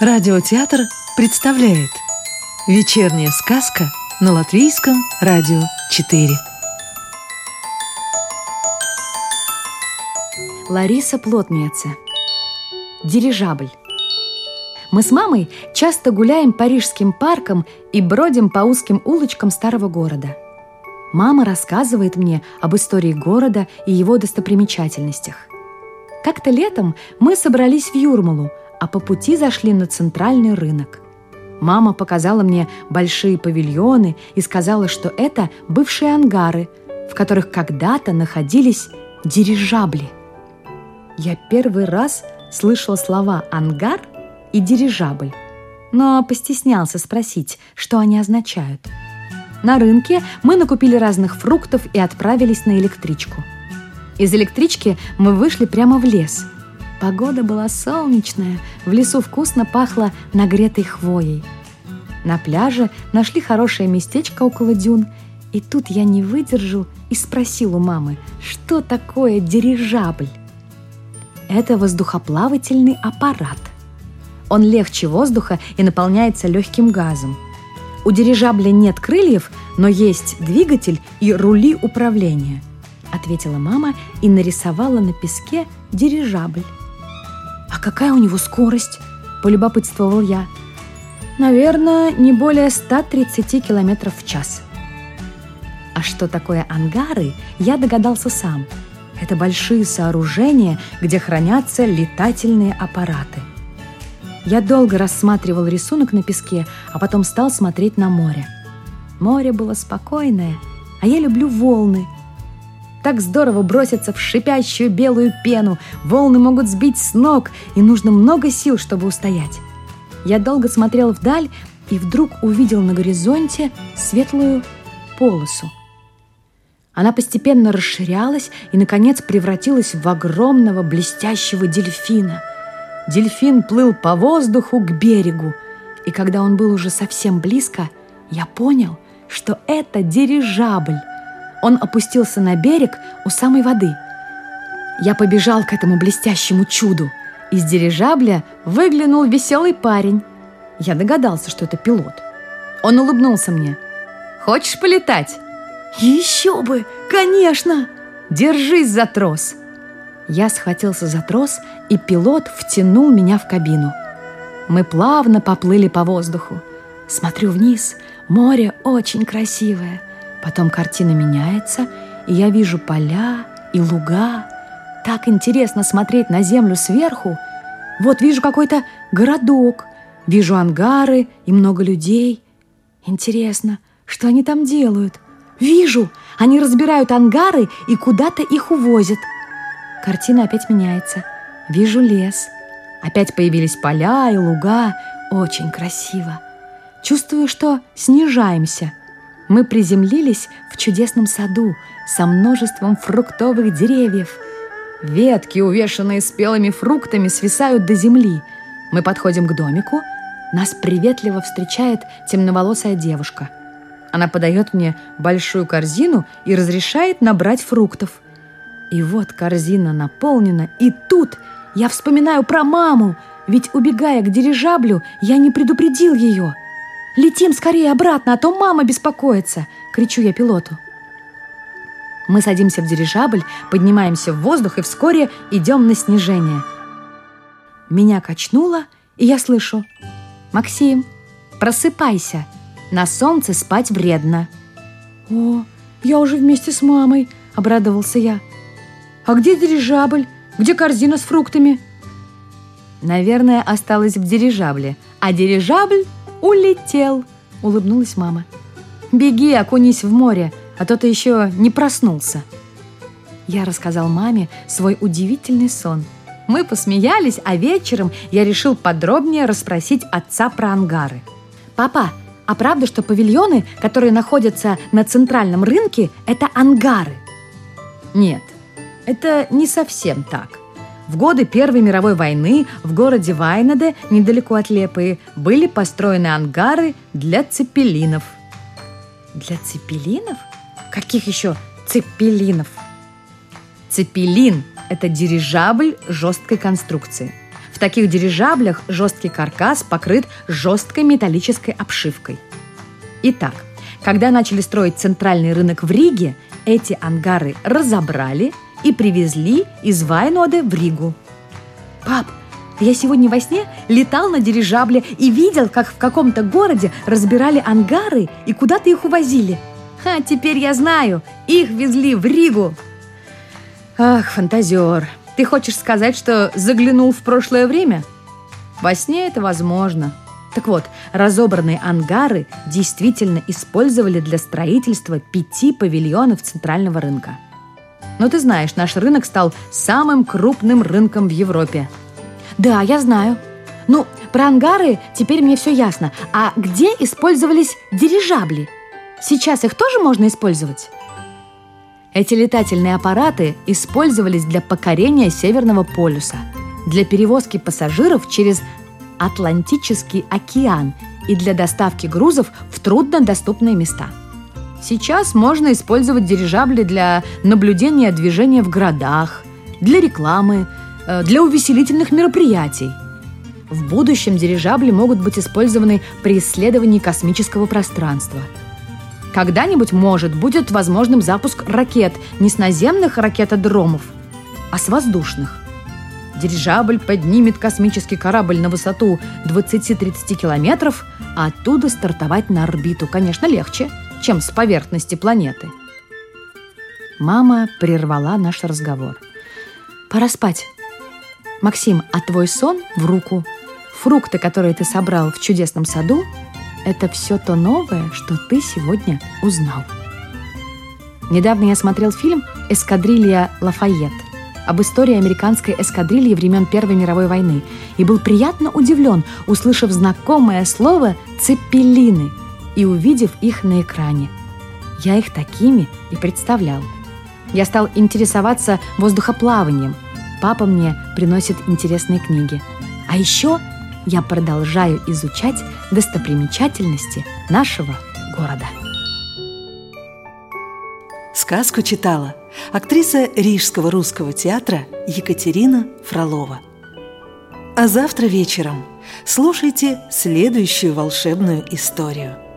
Радиотеатр представляет Вечерняя сказка на Латвийском радио 4 Лариса Плотница Дирижабль Мы с мамой часто гуляем по Рижским паркам и бродим по узким улочкам старого города. Мама рассказывает мне об истории города и его достопримечательностях. Как-то летом мы собрались в Юрмалу, а по пути зашли на центральный рынок. Мама показала мне большие павильоны и сказала, что это бывшие ангары, в которых когда-то находились дирижабли. Я первый раз слышала слова «ангар» и «дирижабль», но постеснялся спросить, что они означают. На рынке мы накупили разных фруктов и отправились на электричку. Из электрички мы вышли прямо в лес – Погода была солнечная, в лесу вкусно пахло нагретой хвоей. На пляже нашли хорошее местечко около дюн, и тут я не выдержал и спросил у мамы, что такое дирижабль. Это воздухоплавательный аппарат. Он легче воздуха и наполняется легким газом. У дирижабля нет крыльев, но есть двигатель и рули управления, ответила мама и нарисовала на песке дирижабль. «А какая у него скорость?» – полюбопытствовал я. «Наверное, не более 130 километров в час». А что такое ангары, я догадался сам. Это большие сооружения, где хранятся летательные аппараты. Я долго рассматривал рисунок на песке, а потом стал смотреть на море. Море было спокойное, а я люблю волны – так здорово броситься в шипящую белую пену. Волны могут сбить с ног, и нужно много сил, чтобы устоять. Я долго смотрел вдаль и вдруг увидел на горизонте светлую полосу. Она постепенно расширялась и, наконец, превратилась в огромного блестящего дельфина. Дельфин плыл по воздуху к берегу, и когда он был уже совсем близко, я понял, что это дирижабль. Он опустился на берег у самой воды. Я побежал к этому блестящему чуду. Из дирижабля выглянул веселый парень. Я догадался, что это пилот. Он улыбнулся мне. «Хочешь полетать?» «Еще бы! Конечно!» «Держись за трос!» Я схватился за трос, и пилот втянул меня в кабину. Мы плавно поплыли по воздуху. Смотрю вниз, море очень красивое – Потом картина меняется, и я вижу поля и луга. Так интересно смотреть на землю сверху. Вот вижу какой-то городок, вижу ангары и много людей. Интересно, что они там делают? Вижу, они разбирают ангары и куда-то их увозят. Картина опять меняется. Вижу лес. Опять появились поля и луга. Очень красиво. Чувствую, что снижаемся – мы приземлились в чудесном саду со множеством фруктовых деревьев. Ветки, увешанные спелыми фруктами, свисают до земли. Мы подходим к домику. Нас приветливо встречает темноволосая девушка. Она подает мне большую корзину и разрешает набрать фруктов. И вот корзина наполнена, и тут я вспоминаю про маму, ведь, убегая к дирижаблю, я не предупредил ее – «Летим скорее обратно, а то мама беспокоится!» — кричу я пилоту. Мы садимся в дирижабль, поднимаемся в воздух и вскоре идем на снижение. Меня качнуло, и я слышу. «Максим, просыпайся! На солнце спать вредно!» «О, я уже вместе с мамой!» — обрадовался я. «А где дирижабль? Где корзина с фруктами?» «Наверное, осталась в дирижабле, а дирижабль «Улетел!» – улыбнулась мама. «Беги, окунись в море, а то ты еще не проснулся». Я рассказал маме свой удивительный сон. Мы посмеялись, а вечером я решил подробнее расспросить отца про ангары. «Папа, а правда, что павильоны, которые находятся на центральном рынке, это ангары?» «Нет, это не совсем так», в годы Первой мировой войны в городе Вайнаде, недалеко от Лепы, были построены ангары для цепелинов. Для цепелинов? Каких еще цепелинов? Цепелин – это дирижабль жесткой конструкции. В таких дирижаблях жесткий каркас покрыт жесткой металлической обшивкой. Итак, когда начали строить центральный рынок в Риге, эти ангары разобрали и привезли из Вайноды в Ригу. Пап, я сегодня во сне летал на дирижабле и видел, как в каком-то городе разбирали ангары и куда-то их увозили. А теперь я знаю, их везли в Ригу. Ах, фантазер, ты хочешь сказать, что заглянул в прошлое время? Во сне это возможно. Так вот, разобранные ангары действительно использовали для строительства пяти павильонов центрального рынка. Но ты знаешь, наш рынок стал самым крупным рынком в Европе – да, я знаю. Ну, про ангары теперь мне все ясно. А где использовались дирижабли? Сейчас их тоже можно использовать? Эти летательные аппараты использовались для покорения Северного полюса, для перевозки пассажиров через Атлантический океан и для доставки грузов в труднодоступные места. Сейчас можно использовать дирижабли для наблюдения движения в городах, для рекламы, Э, для увеселительных мероприятий. В будущем дирижабли могут быть использованы при исследовании космического пространства. Когда-нибудь, может, будет возможным запуск ракет не с наземных ракетодромов, а с воздушных. Дирижабль поднимет космический корабль на высоту 20-30 километров, а оттуда стартовать на орбиту, конечно, легче, чем с поверхности планеты. Мама прервала наш разговор. «Пора спать. Максим, а твой сон в руку, фрукты, которые ты собрал в чудесном саду, это все то новое, что ты сегодня узнал. Недавно я смотрел фильм «Эскадрилья Лафайет» об истории американской эскадрильи времен Первой мировой войны и был приятно удивлен, услышав знакомое слово «цепелины» и увидев их на экране. Я их такими и представлял. Я стал интересоваться воздухоплаванием – Папа мне приносит интересные книги. А еще я продолжаю изучать достопримечательности нашего города. Сказку читала актриса Рижского русского театра Екатерина Фролова. А завтра вечером слушайте следующую волшебную историю –